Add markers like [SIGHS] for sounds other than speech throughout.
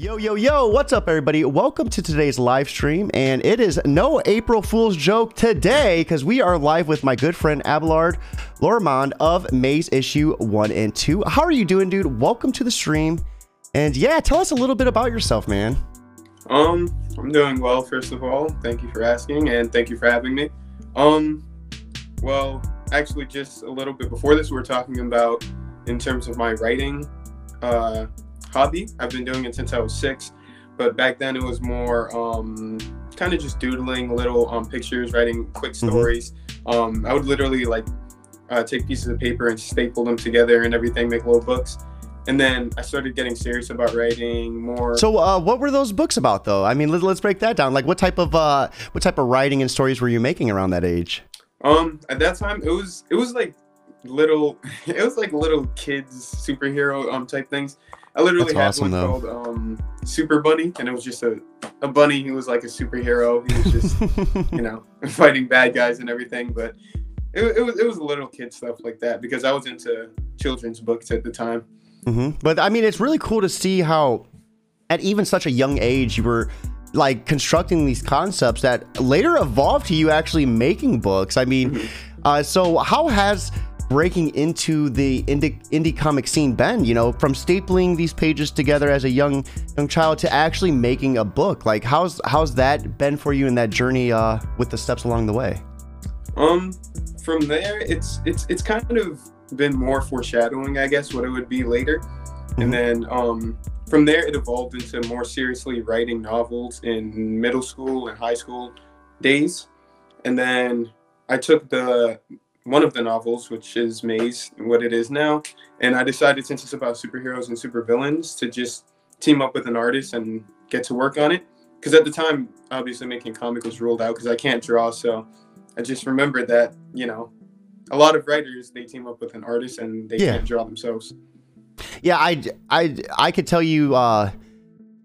Yo, yo, yo, what's up, everybody? Welcome to today's live stream. And it is no April Fool's joke today because we are live with my good friend Abelard Lormond of Maze Issue 1 and 2. How are you doing, dude? Welcome to the stream. And yeah, tell us a little bit about yourself, man. Um, I'm doing well, first of all. Thank you for asking and thank you for having me. Um, well, actually, just a little bit before this, we are talking about in terms of my writing. Uh, hobby. I've been doing it since I was six, but back then it was more um, kind of just doodling little um, pictures, writing quick mm-hmm. stories. Mm-hmm. Um, I would literally like uh, take pieces of paper and staple them together and everything, make little books. And then I started getting serious about writing more. So, uh, what were those books about, though? I mean, let, us break that down. Like, what type of uh, what type of writing and stories were you making around that age? Um, at that time, it was it was like little, [LAUGHS] it was like little kids superhero um type things. I literally That's had awesome, one though. called um, Super Bunny, and it was just a, a bunny who was like a superhero. He was just, [LAUGHS] you know, [LAUGHS] fighting bad guys and everything. But it, it was it was little kid stuff like that because I was into children's books at the time. Mm-hmm. But I mean, it's really cool to see how, at even such a young age, you were like constructing these concepts that later evolved to you actually making books. I mean, mm-hmm. uh, so how has breaking into the indie, indie comic scene. Ben you know from stapling these pages together as a young young child to actually making a book. Like how's how's that been for you in that journey uh with the steps along the way? Um from there it's it's it's kind of been more foreshadowing i guess what it would be later. Mm-hmm. and then um from there it evolved into more seriously writing novels in middle school and high school days. And then i took the one of the novels, which is Maze, what it is now. And I decided, since it's about superheroes and supervillains, to just team up with an artist and get to work on it. Because at the time, obviously, making comic was ruled out because I can't draw. So I just remembered that, you know, a lot of writers, they team up with an artist and they yeah. can't draw themselves. Yeah, I, I, I could tell you, uh,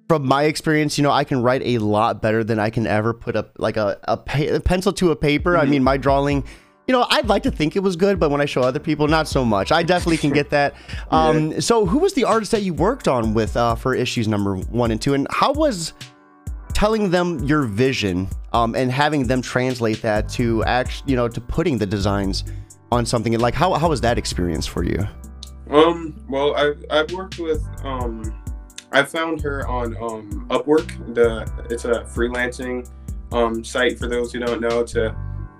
from my experience, you know, I can write a lot better than I can ever put up like a, a, a pencil to a paper. Mm-hmm. I mean, my drawing you know, I'd like to think it was good, but when I show other people, not so much. I definitely can get that. [LAUGHS] Um, yeah. So, who was the artist that you worked on with uh, for issues number one and two, and how was telling them your vision um, and having them translate that to act, you know, to putting the designs on something? Like, how how was that experience for you? Um. Well, I I've worked with um. I found her on um Upwork. The it's a freelancing um site for those who don't know to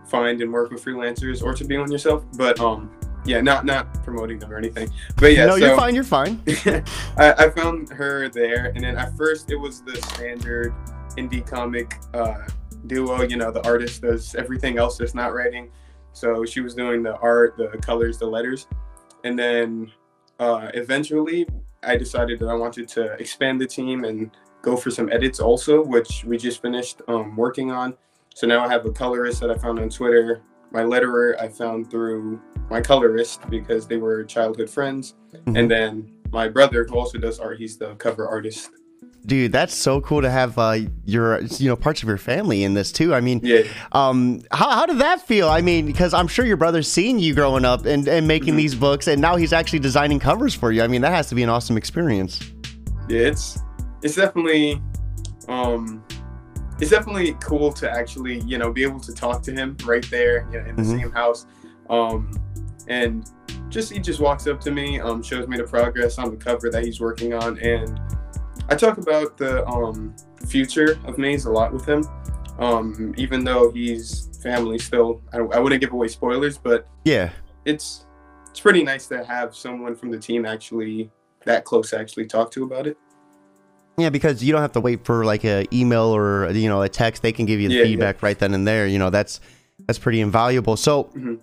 find and work with freelancers or to be one yourself. But um, yeah, not not promoting them or anything. But yeah, no, so, you're fine. You're fine. [LAUGHS] I, I, found her there, and then at first it was the standard indie comic uh, duo. You know, the artist does everything else that's not writing. So she was doing the art, the colors, the letters, and then uh, eventually I decided that I wanted to expand the team and go for some edits also, which we just finished um, working on. So now I have a colorist that I found on Twitter. My letterer I found through my colorist because they were childhood friends. Mm-hmm. And then my brother, who also does art, he's the cover artist. Dude, that's so cool to have uh, your, you know, parts of your family in this too. I mean, yeah. Um, how, how did that feel? I mean, because I'm sure your brother's seen you growing up and, and making mm-hmm. these books, and now he's actually designing covers for you. I mean, that has to be an awesome experience. Yeah, it's it's definitely um it's definitely cool to actually you know be able to talk to him right there you know, in the mm-hmm. same house. Um, and just he just walks up to me um, shows me the progress on the cover that he's working on. And i talk about the um, future of maze a lot with him. Um, even though he's family still I, I wouldn't give away spoilers but yeah. it's it's pretty nice to have someone from the team actually that close to actually talk to about it yeah, because you don't have to wait for like a email or you know a text. They can give you the yeah, feedback yeah. right then and there. You know that's that's pretty invaluable. So, mm-hmm.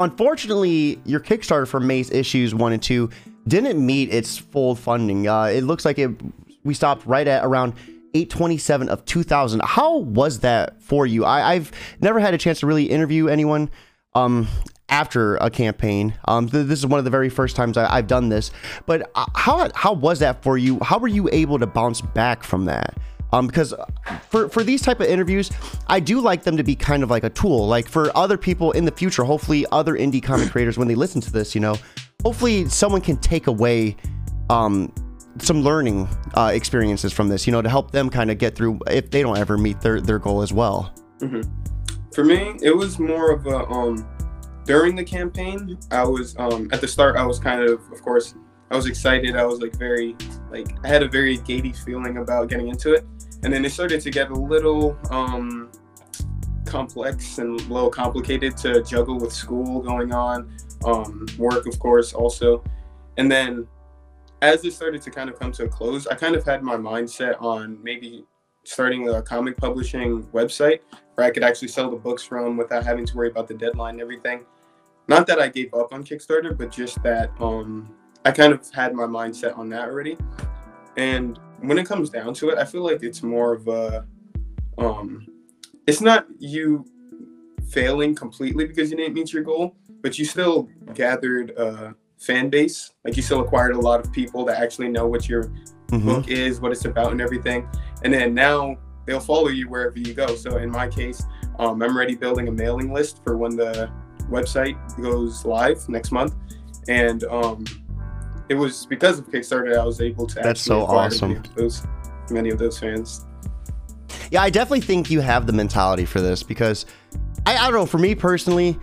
unfortunately, your Kickstarter for Maze issues one and two didn't meet its full funding. Uh, it looks like it we stopped right at around 827 of 2000. How was that for you? I, I've never had a chance to really interview anyone um, after a campaign. Um, th- this is one of the very first times I- have done this. But uh, how how was that for you? How were you able to bounce back from that? Um, because for for these type of interviews, I do like them to be kind of like a tool. Like for other people in the future, hopefully other indie comic [CLEARS THROAT] creators when they listen to this, you know, hopefully someone can take away um some learning uh, experiences from this, you know, to help them kind of get through if they don't ever meet their, their goal as well? Mm-hmm. For me, it was more of a um, during the campaign. I was um, at the start. I was kind of, of course, I was excited. I was like very, like I had a very giddy feeling about getting into it, and then it started to get a little um, complex and a little complicated to juggle with school going on, um, work, of course, also, and then as it started to kind of come to a close, I kind of had my mindset on maybe starting a comic publishing website where I could actually sell the books from without having to worry about the deadline and everything. Not that I gave up on Kickstarter, but just that um, I kind of had my mindset on that already. And when it comes down to it, I feel like it's more of a, um, it's not you failing completely because you didn't meet your goal, but you still gathered a fan base. Like you still acquired a lot of people that actually know what your mm-hmm. book is, what it's about, and everything. And then now they'll follow you wherever you go. So in my case, um, I'm already building a mailing list for when the website goes live next month, and um, it was because of Kickstarter I was able to. That's so awesome. Many of, those, many of those fans. Yeah, I definitely think you have the mentality for this because I, I don't know. For me personally,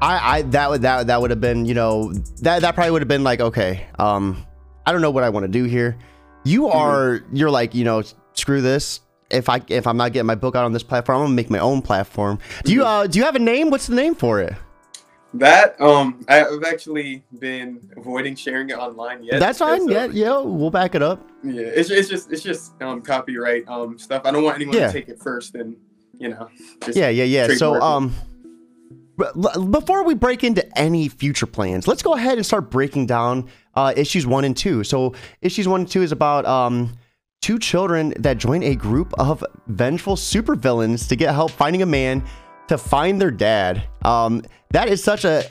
I, I that would that that would have been you know that that probably would have been like okay, um, I don't know what I want to do here. You mm-hmm. are mm-hmm. you're like you know screw this. If I if I'm not getting my book out on this platform, I'm gonna make my own platform. Do you uh do you have a name? What's the name for it? That um, I've actually been avoiding sharing it online yet. That's fine. Yeah, yeah, we'll back it up. Yeah, it's, it's just it's just um copyright um stuff. I don't want anyone yeah. to take it first and you know. yeah, yeah, yeah. So um, before we break into any future plans, let's go ahead and start breaking down uh issues one and two. So issues one and two is about um two children that join a group of vengeful supervillains to get help finding a man to find their dad. Um, that is such a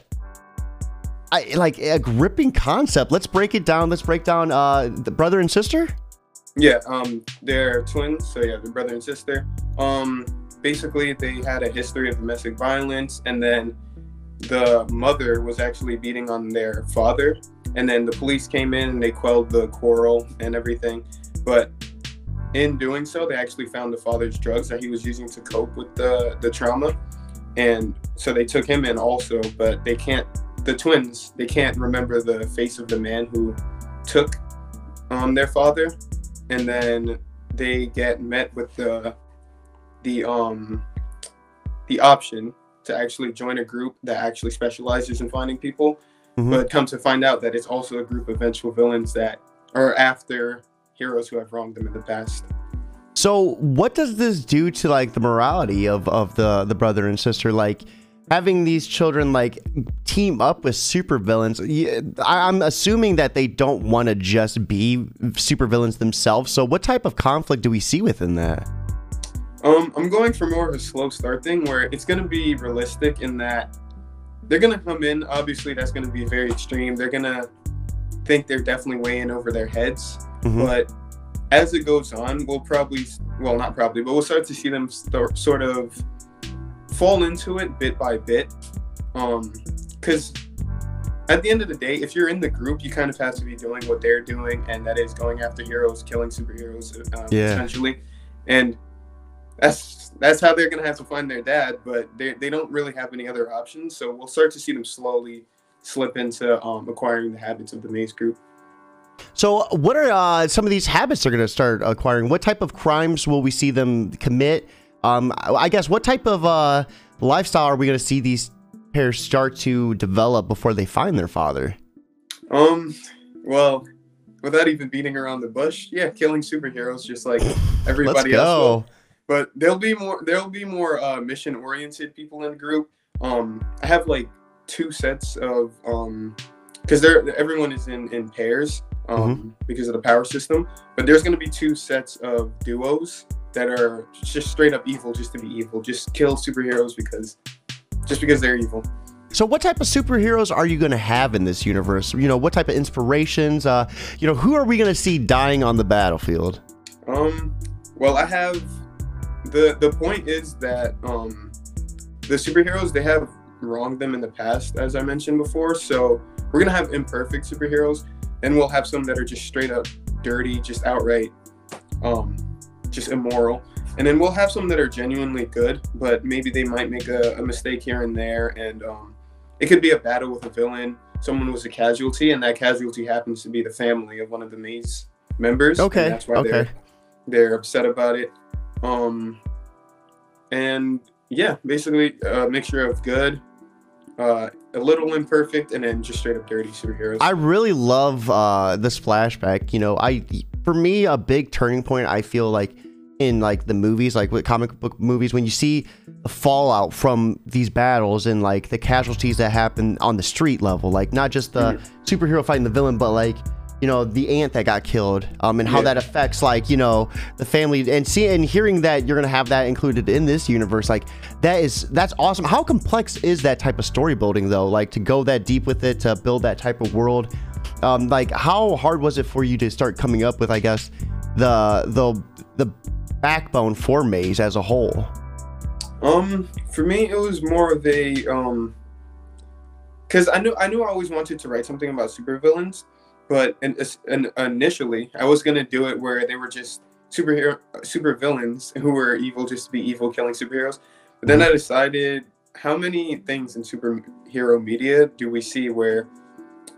I, like a gripping concept. Let's break it down. Let's break down uh, the brother and sister. Yeah, um, they're twins. So yeah, the brother and sister. Um, basically, they had a history of domestic violence, and then the mother was actually beating on their father, and then the police came in and they quelled the quarrel and everything. But in doing so, they actually found the father's drugs that he was using to cope with the the trauma, and so they took him in also. But they can't. The twins they can't remember the face of the man who took um, their father, and then they get met with the the um the option to actually join a group that actually specializes in finding people, mm-hmm. but come to find out that it's also a group of vengeful villains that are after heroes who have wronged them in the past. So, what does this do to like the morality of of the the brother and sister? Like having these children like team up with supervillains. I'm assuming that they don't want to just be supervillains themselves. So, what type of conflict do we see within that? Um, I'm going for more of a slow start thing where it's going to be realistic in that they're going to come in. Obviously, that's going to be very extreme. They're going to think they're definitely way in over their heads. Mm-hmm. But as it goes on, we'll probably, well, not probably, but we'll start to see them sort of fall into it bit by bit. Because um, at the end of the day, if you're in the group, you kind of have to be doing what they're doing, and that is going after heroes, killing superheroes, um, yeah. essentially. And that's that's how they're gonna have to find their dad, but they they don't really have any other options. So we'll start to see them slowly slip into um, acquiring the habits of the maze group. So, what are uh, some of these habits they're going to start acquiring? What type of crimes will we see them commit? Um, I guess what type of uh, lifestyle are we going to see these pairs start to develop before they find their father? Um, well, without even beating around the bush, yeah, killing superheroes just like [SIGHS] everybody else. Will. But there'll be more. There'll be more uh, mission-oriented people in the group. Um, I have like two sets of um, because they're everyone is in in pairs um, mm-hmm. because of the power system. But there's going to be two sets of duos that are just straight up evil, just to be evil, just kill superheroes because just because they're evil. So, what type of superheroes are you going to have in this universe? You know, what type of inspirations? Uh, you know, who are we going to see dying on the battlefield? Um, well, I have the the point is that um, the superheroes they have wronged them in the past, as I mentioned before. So we're gonna have imperfect superheroes and we'll have some that are just straight up dirty, just outright, um, just immoral. And then we'll have some that are genuinely good, but maybe they might make a, a mistake here and there, and um, it could be a battle with a villain. Someone was a casualty, and that casualty happens to be the family of one of the maze members. Okay. And that's why okay. they're they're upset about it. Um, and yeah, basically a mixture of good, uh, a little imperfect, and then just straight up dirty superheroes. I really love uh, this flashback. You know, I for me a big turning point. I feel like in like the movies, like with comic book movies, when you see the fallout from these battles and like the casualties that happen on the street level, like not just the Mhm. superhero fighting the villain, but like you know the aunt that got killed, um, and how Yeah. that affects like you know the family and see and hearing that you're gonna have that included in this universe, like that is that's awesome. How complex is that type of story building though? Like to go that deep with it to build that type of world um, like how hard was it for you to start coming up with i guess the the the backbone for maze as a whole Um, for me, it was more of a um, because I knew I knew I always wanted to write something about supervillains, but in, in, initially I was gonna do it where they were just superhero supervillains who were evil just to be evil, killing superheroes. But then I decided, how many things in superhero media do we see where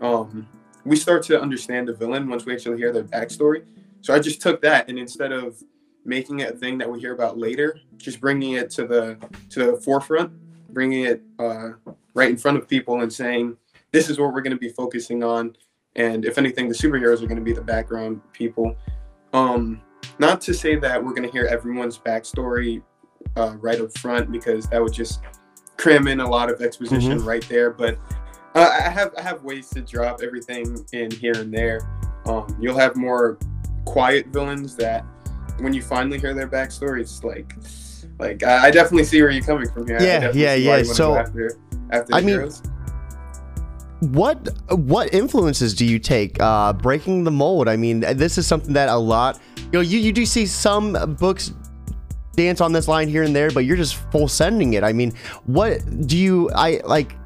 um, we start to understand the villain once we actually hear their backstory? So I just took that and instead of making it a thing that we hear about later, just bringing it to the to the forefront, bringing it uh, right in front of people and saying, this is what we're going to be focusing on. And if anything, the superheroes are going to be the background people. Um, not to say that we're going to hear everyone's backstory uh, right up front because that would just cram in a lot of exposition right there. But uh, I have I have ways to drop everything in here and there. Um, you'll have more quiet villains that when you finally hear their backstory, it's like, like I I definitely see where you're coming from here. Yeah, yeah, yeah. So, after, after I the mean, heroes. What what influences do you take uh breaking the mold? I mean this is something that a lot you know you, you do see some books dance on this line here and there but you're just full sending it. I mean what do you i like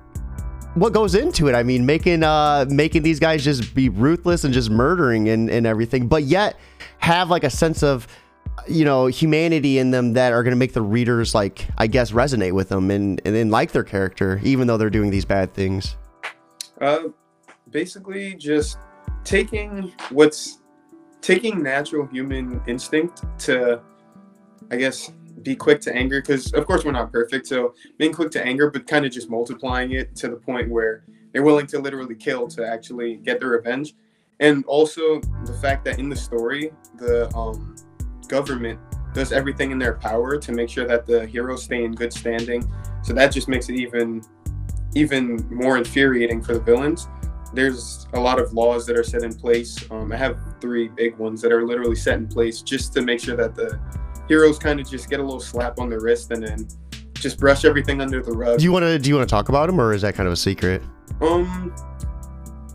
what goes into it? I mean making uh making these guys just be ruthless and just murdering and, and everything but yet have like a sense of you know humanity in them that are going to make the readers like i guess resonate with them and and then like their character even though they're doing these bad things Uh, basically, just taking what's taking natural human instinct to, I guess, be quick to anger. Because of course we're not perfect, so being quick to anger, but kind of just multiplying it to the point where they're willing to literally kill to actually get their revenge. And also the fact that in the story, the um, government does everything in their power to make sure that the heroes stay in good standing. So that just makes it even even more infuriating for the villains. There's a lot of laws that are set in place. Um, I have three big ones that are literally set in place just to make sure that the heroes kind of just get a little slap on the wrist and then just brush everything under the rug. Do you want to do you want to talk about them or is that kind of a secret? Um,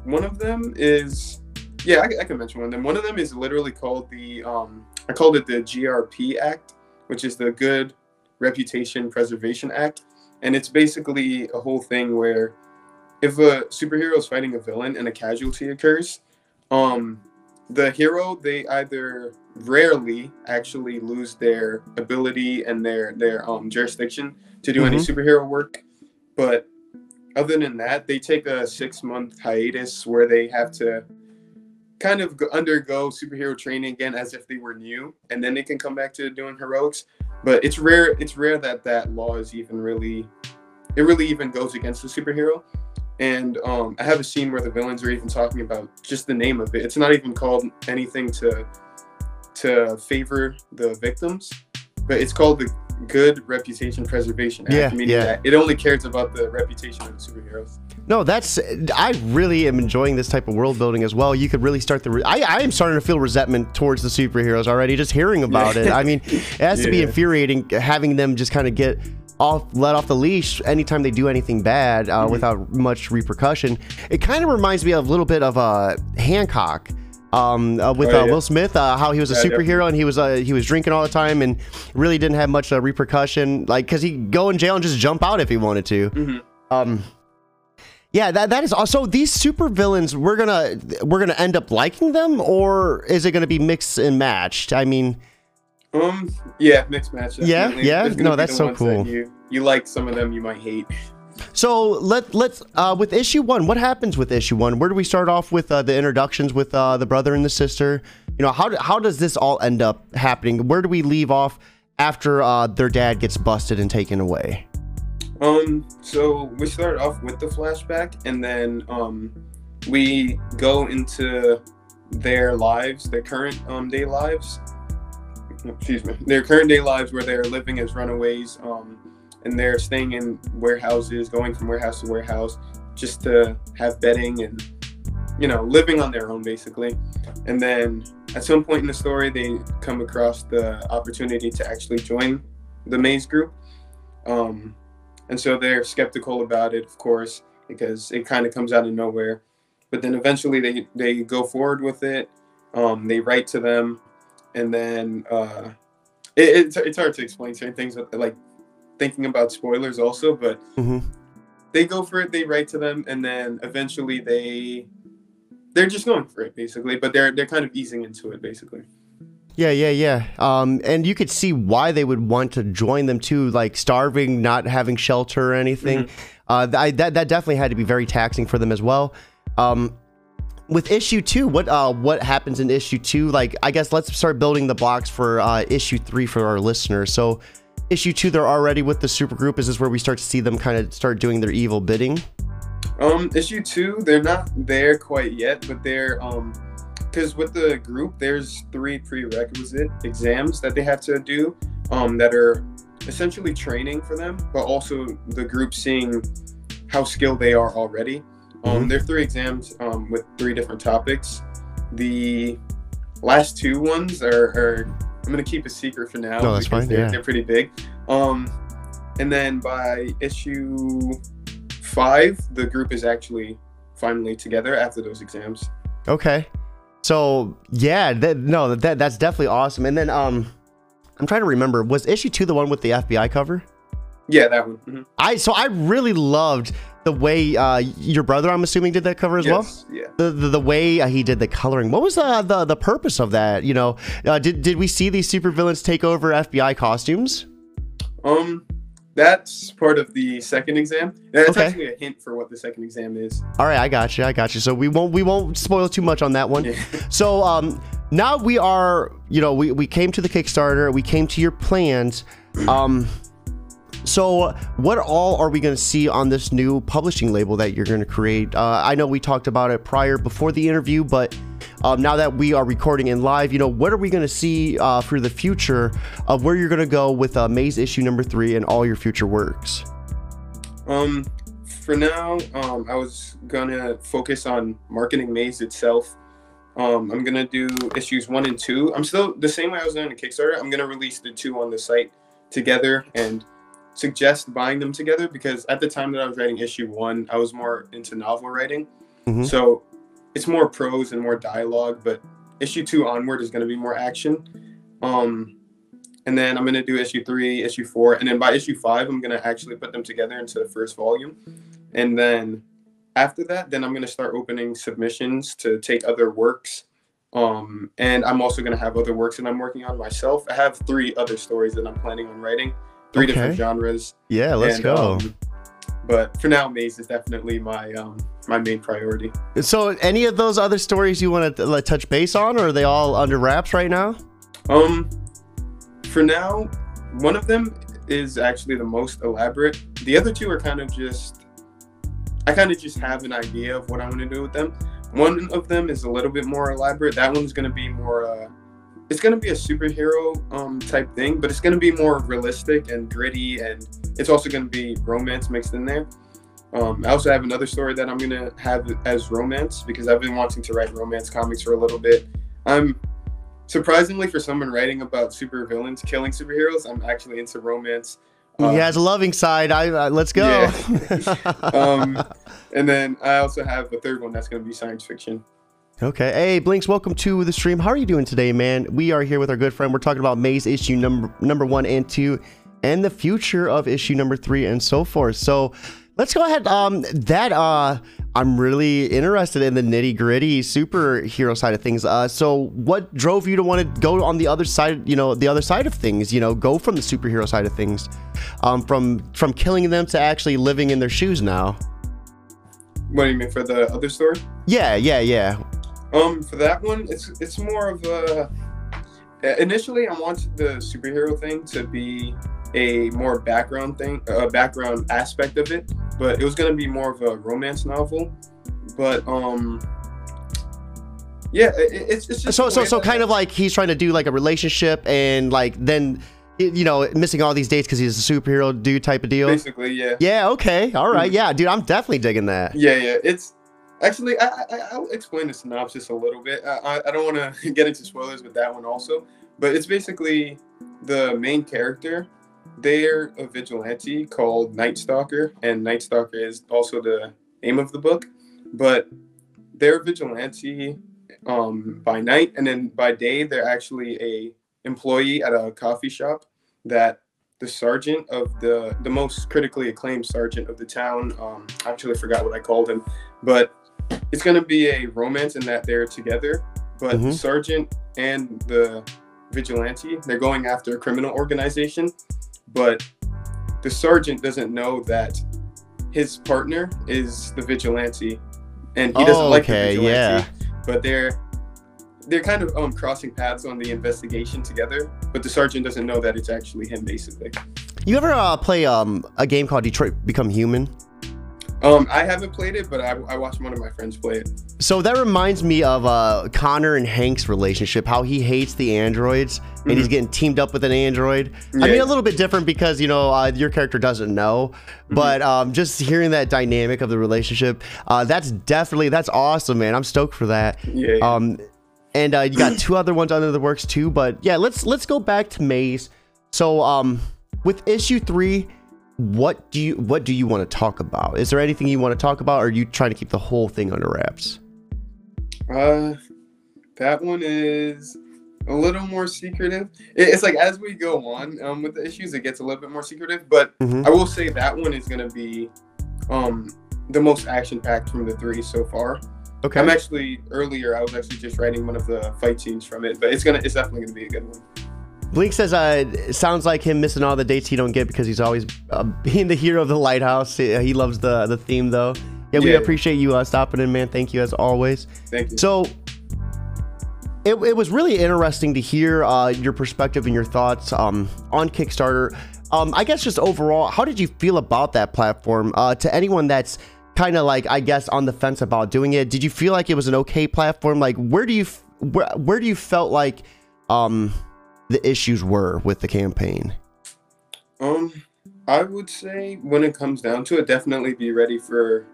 one of them is, yeah, I, I can mention one of them. One of them is literally called the, um, I called it the GRP Act, which is the Good Reputation Preservation Act, and it's basically a whole thing where if a superhero is fighting a villain and a casualty occurs, um, the hero they either rarely actually lose their ability and their their um, jurisdiction to do any superhero work, but other than that, they take a six month hiatus where they have to kind of undergo superhero training again as if they were new, and then they can come back to doing heroics. But it's rare. It's rare that that law is even really, it really even goes against the superhero. And um, I have a scene where the villains are even talking about just the name of it. It's not even called anything to to favor the victims, but it's called the Good Reputation Preservation Act, Yeah, meaning yeah. that it only cares about the reputation of the superheroes. No, that's I really am enjoying this type of world building as well. You could really start the re- I I am starting to feel resentment towards the superheroes already just hearing about it. I mean, [LAUGHS] it has to be infuriating having them just kind of get off let off the leash anytime they do anything bad uh, Mhm. without much repercussion. It kind of reminds me of a little bit of uh, Hancock. Um, uh, with Oh, uh, yeah. Will Smith, uh, how he was a Yeah, superhero and he was uh, he was drinking all the time and really didn't have much uh, repercussion, like because he'd go in jail and just jump out if he wanted to. Mhm. Um, Yeah, that that is also these super villains. We're gonna we're gonna end up liking them, or is it gonna be mixed and matched? I mean, Um, yeah, mixed match. Yeah, definitely. yeah? Gonna No, that's so ones that cool. You, you like some of them, you might hate. So let let's uh, with issue one. What happens with issue one? Where do we start off with uh, the introductions with uh, the brother and the sister? You know, how how does this all end up happening? Where do we leave off after uh, their dad gets busted and taken away? Um, so we start off with the flashback, and then um, we go into their lives, their current um day lives. Excuse me, their current day lives where they're living as runaways. Um, and they're staying in warehouses, going from warehouse to warehouse, just to have bedding and you know living on their own basically. And then at some point in the story, they come across the opportunity to actually join the maze group. Um, and so they're skeptical about it, of course, because it kind of comes out of nowhere. But then eventually they, they go forward with it. Um, they write to them, and then uh, it, it's, it's hard to explain certain things, but, like thinking about spoilers also. But Mhm. they go for it, they write to them, and then eventually they they're just going for it basically. But they're they're kind of easing into it basically. Yeah, yeah, yeah. Um, and you could see why they would want to join them too, like starving, not having shelter or anything. Uh, th- I, that that definitely had to be very taxing for them as well. Um, with issue two, what uh, what happens in issue two? Like, I guess let's start building the blocks for uh, issue three for our listeners. So, issue two, they're already with the supergroup. Is this where we start to see them kind of start doing their evil bidding? Um, issue two, they're not there quite yet, but they're um, because with the group, there's three prerequisite exams that they have to do, um, that are essentially training for them, but also the group seeing how skilled they are already. Um, Mhm. there are three exams um, with three different topics. The last two ones are, are I'm gonna keep a secret for now. No, that's fine, They're, yeah. they're pretty big. Um, and then by issue five, the group is actually finally together after those exams. Okay. So yeah, that, no, that that's definitely awesome. And then um, I'm trying to remember, was issue two the one with the FBI cover? Yeah, that one. Mhm. I so I really loved the way uh, your brother, I'm assuming, did that cover as well. Yes, yeah. The, the the way uh, he did the coloring. What was the the, the purpose of that? You know, uh, did did we see these supervillains take over FBI costumes? Um, that's part of the second exam. That's Okay. actually a hint for what the second exam is. All right, I got you. I got you. So we won't we won't spoil too much on that one. Yeah. [LAUGHS] So um, now we are, you know, we, we came to the Kickstarter, we came to your plans. Um, so what all are we going to see on this new publishing label that you're going to create? Uh, I know we talked about it prior before the interview, but um, now that we are recording in live, you know, what are we going to see uh, for the future of where you're going to go with uh, Maze issue number three and all your future works? Um, for now, um, I was gonna focus on marketing Maze itself. Um, I'm gonna do issues one and two. I'm still the same way I was doing the Kickstarter. I'm gonna release the two on the site together and suggest buying them together because at the time that I was writing issue one, I was more into novel writing. Mhm. So it's more prose and more dialogue, but issue two onward is gonna be more action. Um, and then I'm gonna do issue three, issue four, and then by issue five, I'm gonna actually put them together into the first volume. And then after that, then I'm gonna start opening submissions to take other works. Um, and I'm also gonna have other works that I'm working on myself. I have three other stories that I'm planning on writing, three different genres. Yeah, let's And, go. um, but for now, Maze is definitely my um, my main priority. so any of those other stories you want to like, touch base on, or are they all under wraps right now? Um, for now, one of them is actually the most elaborate. The other two are kind of just, I kind of just have an idea of what I want to do with them. One of them is a little bit more elaborate. That one's gonna be more, uh, it's gonna be a superhero um type thing, but it's gonna be more realistic and gritty, and it's also gonna be romance mixed in there. Um, I also have another story that I'm gonna have as romance because I've been wanting to write romance comics for a little bit. I'm surprisingly for someone writing about super villains killing superheroes, I'm actually into romance. he Um, has a loving side. I uh, let's go. [LAUGHS] um, and then I also have a third one that's going to be science fiction. Okay. Hey, Blinks, welcome to the stream. How are you doing today, man? We are here with our good friend. We're talking about Maze issue number number one and two, and the future of issue number three, and so forth. So, let's go ahead. Um, that uh, I'm really interested in the nitty gritty superhero side of things. Uh, so what drove you to want to go on the other side? You know, the other side of things. You know, go from the superhero side of things, um, from from killing them to actually living in their shoes now. What do you mean for the other story? Yeah, yeah, yeah. Um, for that one, it's it's more of a. Initially, I wanted the superhero thing to be a more background thing, a background aspect of it, but it was gonna be more of a romance novel. But um, yeah, it, it's it's just so so so kind of like he's trying to do like a relationship and like then you know missing all these dates because he's a superhero dude type of deal. Basically, yeah. Yeah. Okay. All right. Mm-hmm. Yeah, dude, I'm definitely digging that. Yeah, yeah. It's actually I, I will explain the synopsis a little bit. I I don't want to [LAUGHS] get into spoilers with that one also, but it's basically the main character they're a vigilante called Night Stalker, and Night Stalker is also the name of the book. But they're vigilante um, by night, and then by day they're actually a employee at a coffee shop that the sergeant of the the most critically acclaimed sergeant of the town. Um, I actually forgot what I called him, but it's gonna be a romance in that they're together. But mm-hmm. the sergeant and the vigilante, they're going after a criminal organization but the sergeant doesn't know that his partner is the vigilante, and he doesn't oh, like okay, the vigilante. Yeah. But they're they're kind of um crossing paths on the investigation together, but the sergeant doesn't know that it's actually him, basically. You ever uh, play um a game called Detroit Become Human? Um, I haven't played it, but I, I watched one of my friends play it. So that reminds me of uh, Connor and Hank's relationship, how he hates the androids and mm-hmm. he's getting teamed up with an android. Yeah. I mean, a little bit different because, you know, uh, your character doesn't know, mm-hmm. but um, just hearing that dynamic of the relationship, uh, that's definitely, that's awesome, man. I'm stoked for that. Yeah. yeah. Um, and uh, you got two other ones under the works too, but yeah, let's, let's go back to Maze. So um, with issue three, what do you what do you want to talk about? Is there anything you want to talk about, or are you trying to keep the whole thing under wraps? Uh, that one is a little more secretive. It's like as we go on um, with the issues, it gets a little bit more secretive. But mm-hmm. I will say that one is going to be um, the most action packed from the three so far. Okay. I'm actually earlier. I was actually just writing one of the fight scenes from it, but it's gonna it's definitely gonna be a good one. Blink says, uh, sounds like him missing all the dates he don't get because he's always uh, [LAUGHS] being the hero of the lighthouse. He loves the the theme though. Yeah, we appreciate you uh, stopping in, man. Thank you as always. Thank you. So, it, it was really interesting to hear uh, your perspective and your thoughts um, on Kickstarter. Um, I guess just overall, how did you feel about that platform? Uh, to anyone that's kind of like, I guess, on the fence about doing it, did you feel like it was an okay platform? Like, where do you where where do you felt like um the issues were with the campaign? Um, I would say when it comes down to it, definitely be ready for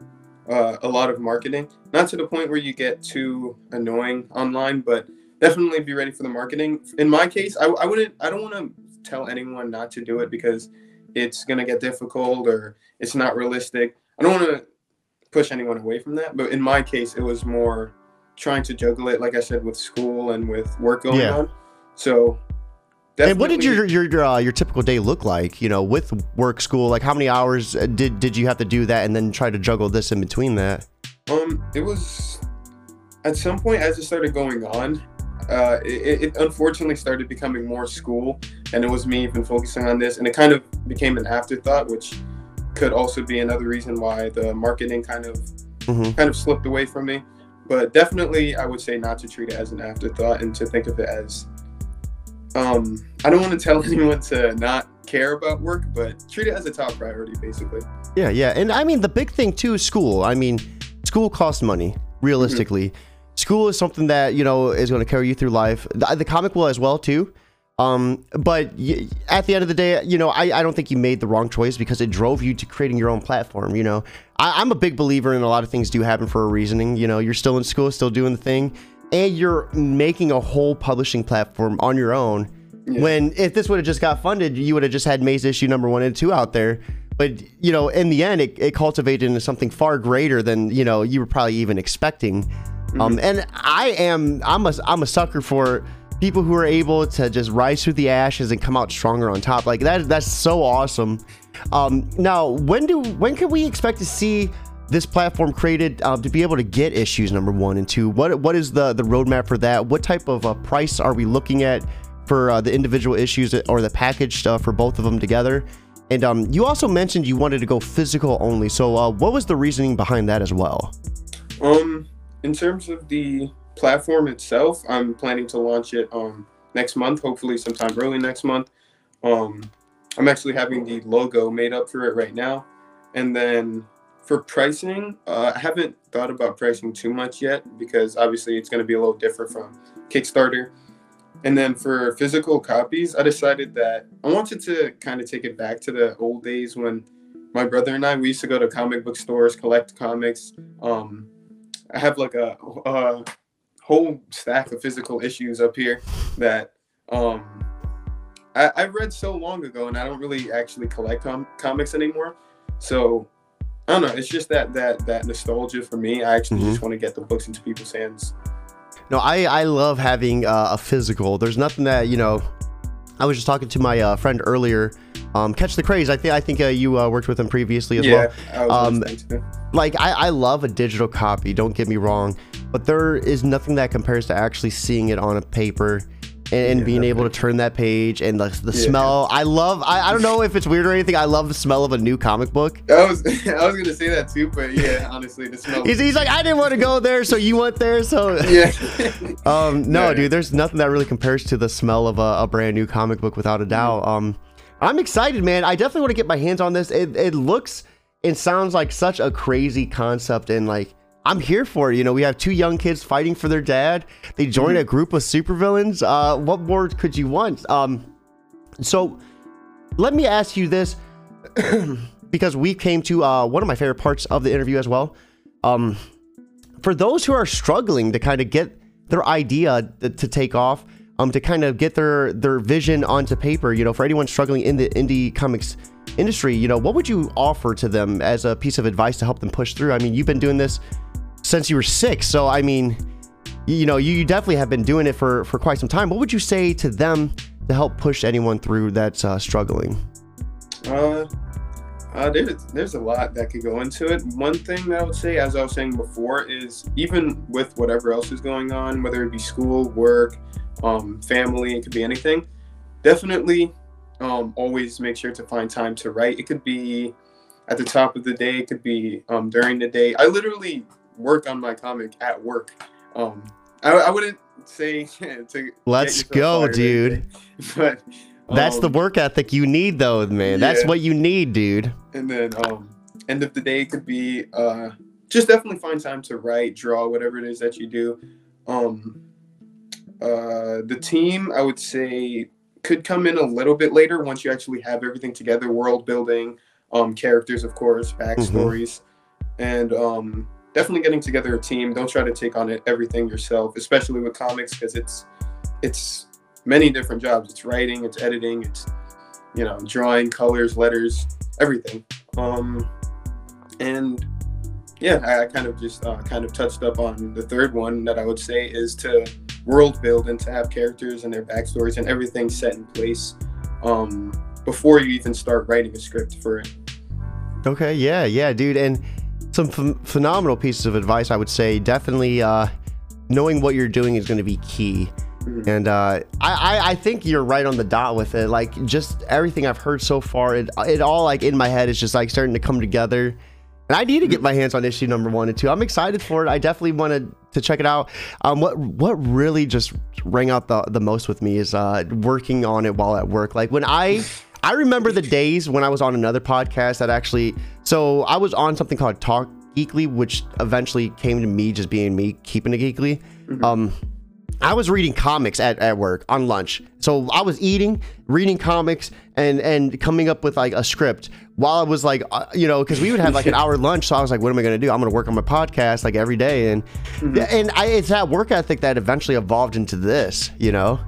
uh, a lot of marketing. Not to the point where you get too annoying online, but definitely be ready for the marketing. In my case, I, I wouldn't. I don't want to tell anyone not to do it because it's gonna get difficult or it's not realistic. I don't want to push anyone away from that. But in my case, it was more trying to juggle it, like I said, with school and with work going yeah. on. So Definitely. And what did your your uh, your typical day look like? You know, with work, school, like how many hours uh, did did you have to do that, and then try to juggle this in between that? Um, it was at some point as it started going on, uh, it, it unfortunately started becoming more school, and it was me even focusing on this, and it kind of became an afterthought, which could also be another reason why the marketing kind of mm-hmm. kind of slipped away from me. But definitely, I would say not to treat it as an afterthought and to think of it as um, I don't want to tell [LAUGHS] anyone to not care about work, but treat it as a top priority, basically. Yeah, yeah, and I mean the big thing too is school. I mean, school costs money. Realistically, mm-hmm. school is something that you know is going to carry you through life. The, the comic will as well too. Um, but y- at the end of the day, you know, I, I don't think you made the wrong choice because it drove you to creating your own platform. You know, I, I'm a big believer in a lot of things do happen for a reasoning. You know, you're still in school, still doing the thing and you're making a whole publishing platform on your own. Yeah. When if this would have just got funded, you would have just had Maze issue number one and two out there. But you know, in the end, it, it cultivated into something far greater than you know you were probably even expecting. Mm-hmm. Um, and I am I'm a I'm a sucker for people who are able to just rise through the ashes and come out stronger on top. Like that that's so awesome. Um, now, when do when can we expect to see this platform created uh, to be able to get issues number one and two? What what is the the roadmap for that? What type of uh, price are we looking at for uh, the individual issues or the package for both of them together? And um, you also mentioned you wanted to go physical only. So, uh, what was the reasoning behind that as well? Um, in terms of the platform itself, I'm planning to launch it um next month, hopefully sometime early next month. Um, I'm actually having the logo made up for it right now, and then for pricing, uh, I haven't thought about pricing too much yet because obviously it's going to be a little different from Kickstarter. And then for physical copies, I decided that I wanted to kind of take it back to the old days when my brother and I we used to go to comic book stores, collect comics. Um, I have like a, a whole stack of physical issues up here that um, I, I read so long ago, and I don't really actually collect com- comics anymore. So I don't know. It's just that that that nostalgia for me. I actually mm-hmm. just want to get the books into people's hands. No, I I love having uh, a physical. There's nothing that you know. I was just talking to my uh, friend earlier. Um, Catch the Craze. I think I think uh, you uh, worked with him previously as yeah, well. Um, like I, I love a digital copy. Don't get me wrong, but there is nothing that compares to actually seeing it on a paper and, yeah, being able to turn that page and the, the smell. I love. I, I don't know if it's weird or anything. I love the smell of a new comic book. I was [LAUGHS] I was gonna say that too, but yeah, [LAUGHS] honestly, the smell. he's, he's like, I didn't want to go there, so you went there, so yeah. [LAUGHS] um, no, yeah. dude, there's nothing that really compares to the smell of a, a brand new comic book, without a doubt. Um, I'm excited, man. I definitely want to get my hands on this. It it looks and sounds like such a crazy concept, and like I'm here for it. You know, we have two young kids fighting for their dad. They join a group of supervillains. Uh, what more could you want? Um, so let me ask you this, [CLEARS THROAT] because we came to uh, one of my favorite parts of the interview as well. Um, for those who are struggling to kind of get their idea to take off, um, to kind of get their their vision onto paper, you know, for anyone struggling in the indie comics industry, you know, what would you offer to them as a piece of advice to help them push through? I mean, you've been doing this since you were six. So, I mean, you know, you definitely have been doing it for, for quite some time. What would you say to them to help push anyone through that's uh, struggling? Uh, uh, there's there's a lot that could go into it. One thing that I would say, as I was saying before, is even with whatever else is going on, whether it be school, work, um, family, it could be anything. Definitely, um, always make sure to find time to write. It could be at the top of the day. It could be um, during the day. I literally work on my comic at work. Um, I, I wouldn't say [LAUGHS] to let's go, dude. [LAUGHS] but um, that's the um, work ethic you need, though, man. Yeah. That's what you need, dude. And then um, end of the day could be uh, just definitely find time to write, draw, whatever it is that you do. Um, uh, the team, I would say, could come in a little bit later once you actually have everything together, world building, um, characters, of course, backstories, mm-hmm. and um, definitely getting together a team. Don't try to take on it everything yourself, especially with comics, because it's it's many different jobs. It's writing, it's editing, it's you know drawing, colors, letters, everything. Um, and yeah, I, I kind of just uh, kind of touched up on the third one that I would say is to world build and to have characters and their backstories and everything set in place um, before you even start writing a script for it. Okay, yeah, yeah, dude, and some ph- phenomenal pieces of advice. I would say definitely uh, knowing what you're doing is going to be key. Mm-hmm. And uh, I, I think you're right on the dot with it. Like just everything I've heard so far, it, it all like in my head is just like starting to come together. And I need to get my hands on issue number one and two. I'm excited for it. I definitely wanted to check it out. Um, what what really just rang out the the most with me is uh, working on it while at work. Like when I I remember the days when I was on another podcast that actually, so I was on something called Talk Geekly, which eventually came to me just being me keeping it geekly. Mm-hmm. Um, I was reading comics at, at work on lunch. So I was eating, reading comics, and and coming up with like a script while I was like, uh, you know, because we would have like an [LAUGHS] hour lunch. So I was like, what am I going to do? I'm going to work on my podcast like every day, and mm-hmm. and I, it's that work ethic that eventually evolved into this, you know.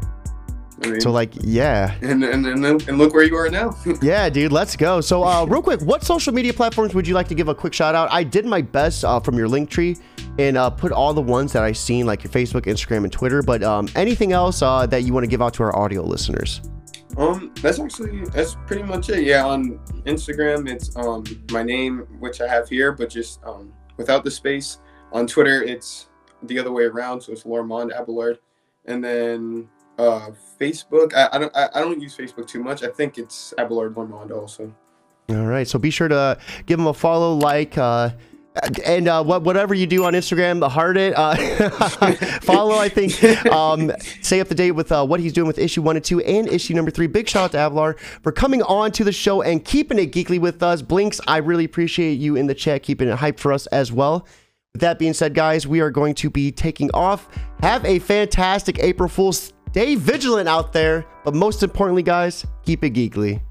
I mean, so like, yeah. And and and, and look where you are now. [LAUGHS] yeah, dude, let's go. So uh, [LAUGHS] real quick, what social media platforms would you like to give a quick shout out? I did my best uh, from your link tree and uh, put all the ones that I seen, like your Facebook, Instagram, and Twitter. But um, anything else uh, that you want to give out to our audio listeners? Um, that's actually that's pretty much it. Yeah, on Instagram it's um my name, which I have here, but just um without the space. On Twitter it's the other way around, so it's Lormond Abelard. And then uh Facebook, I, I don't I, I don't use Facebook too much. I think it's Abelard Lormond also. All right, so be sure to give him a follow, like, uh, and uh, what whatever you do on Instagram, the heart it, uh, [LAUGHS] follow. I think um, stay up to date with uh, what he's doing with issue one and two and issue number three. Big shout out to Avalar for coming on to the show and keeping it geekly with us. Blinks, I really appreciate you in the chat keeping it hype for us as well. With that being said, guys, we are going to be taking off. Have a fantastic April Fool's. Stay vigilant out there, but most importantly, guys, keep it geekly.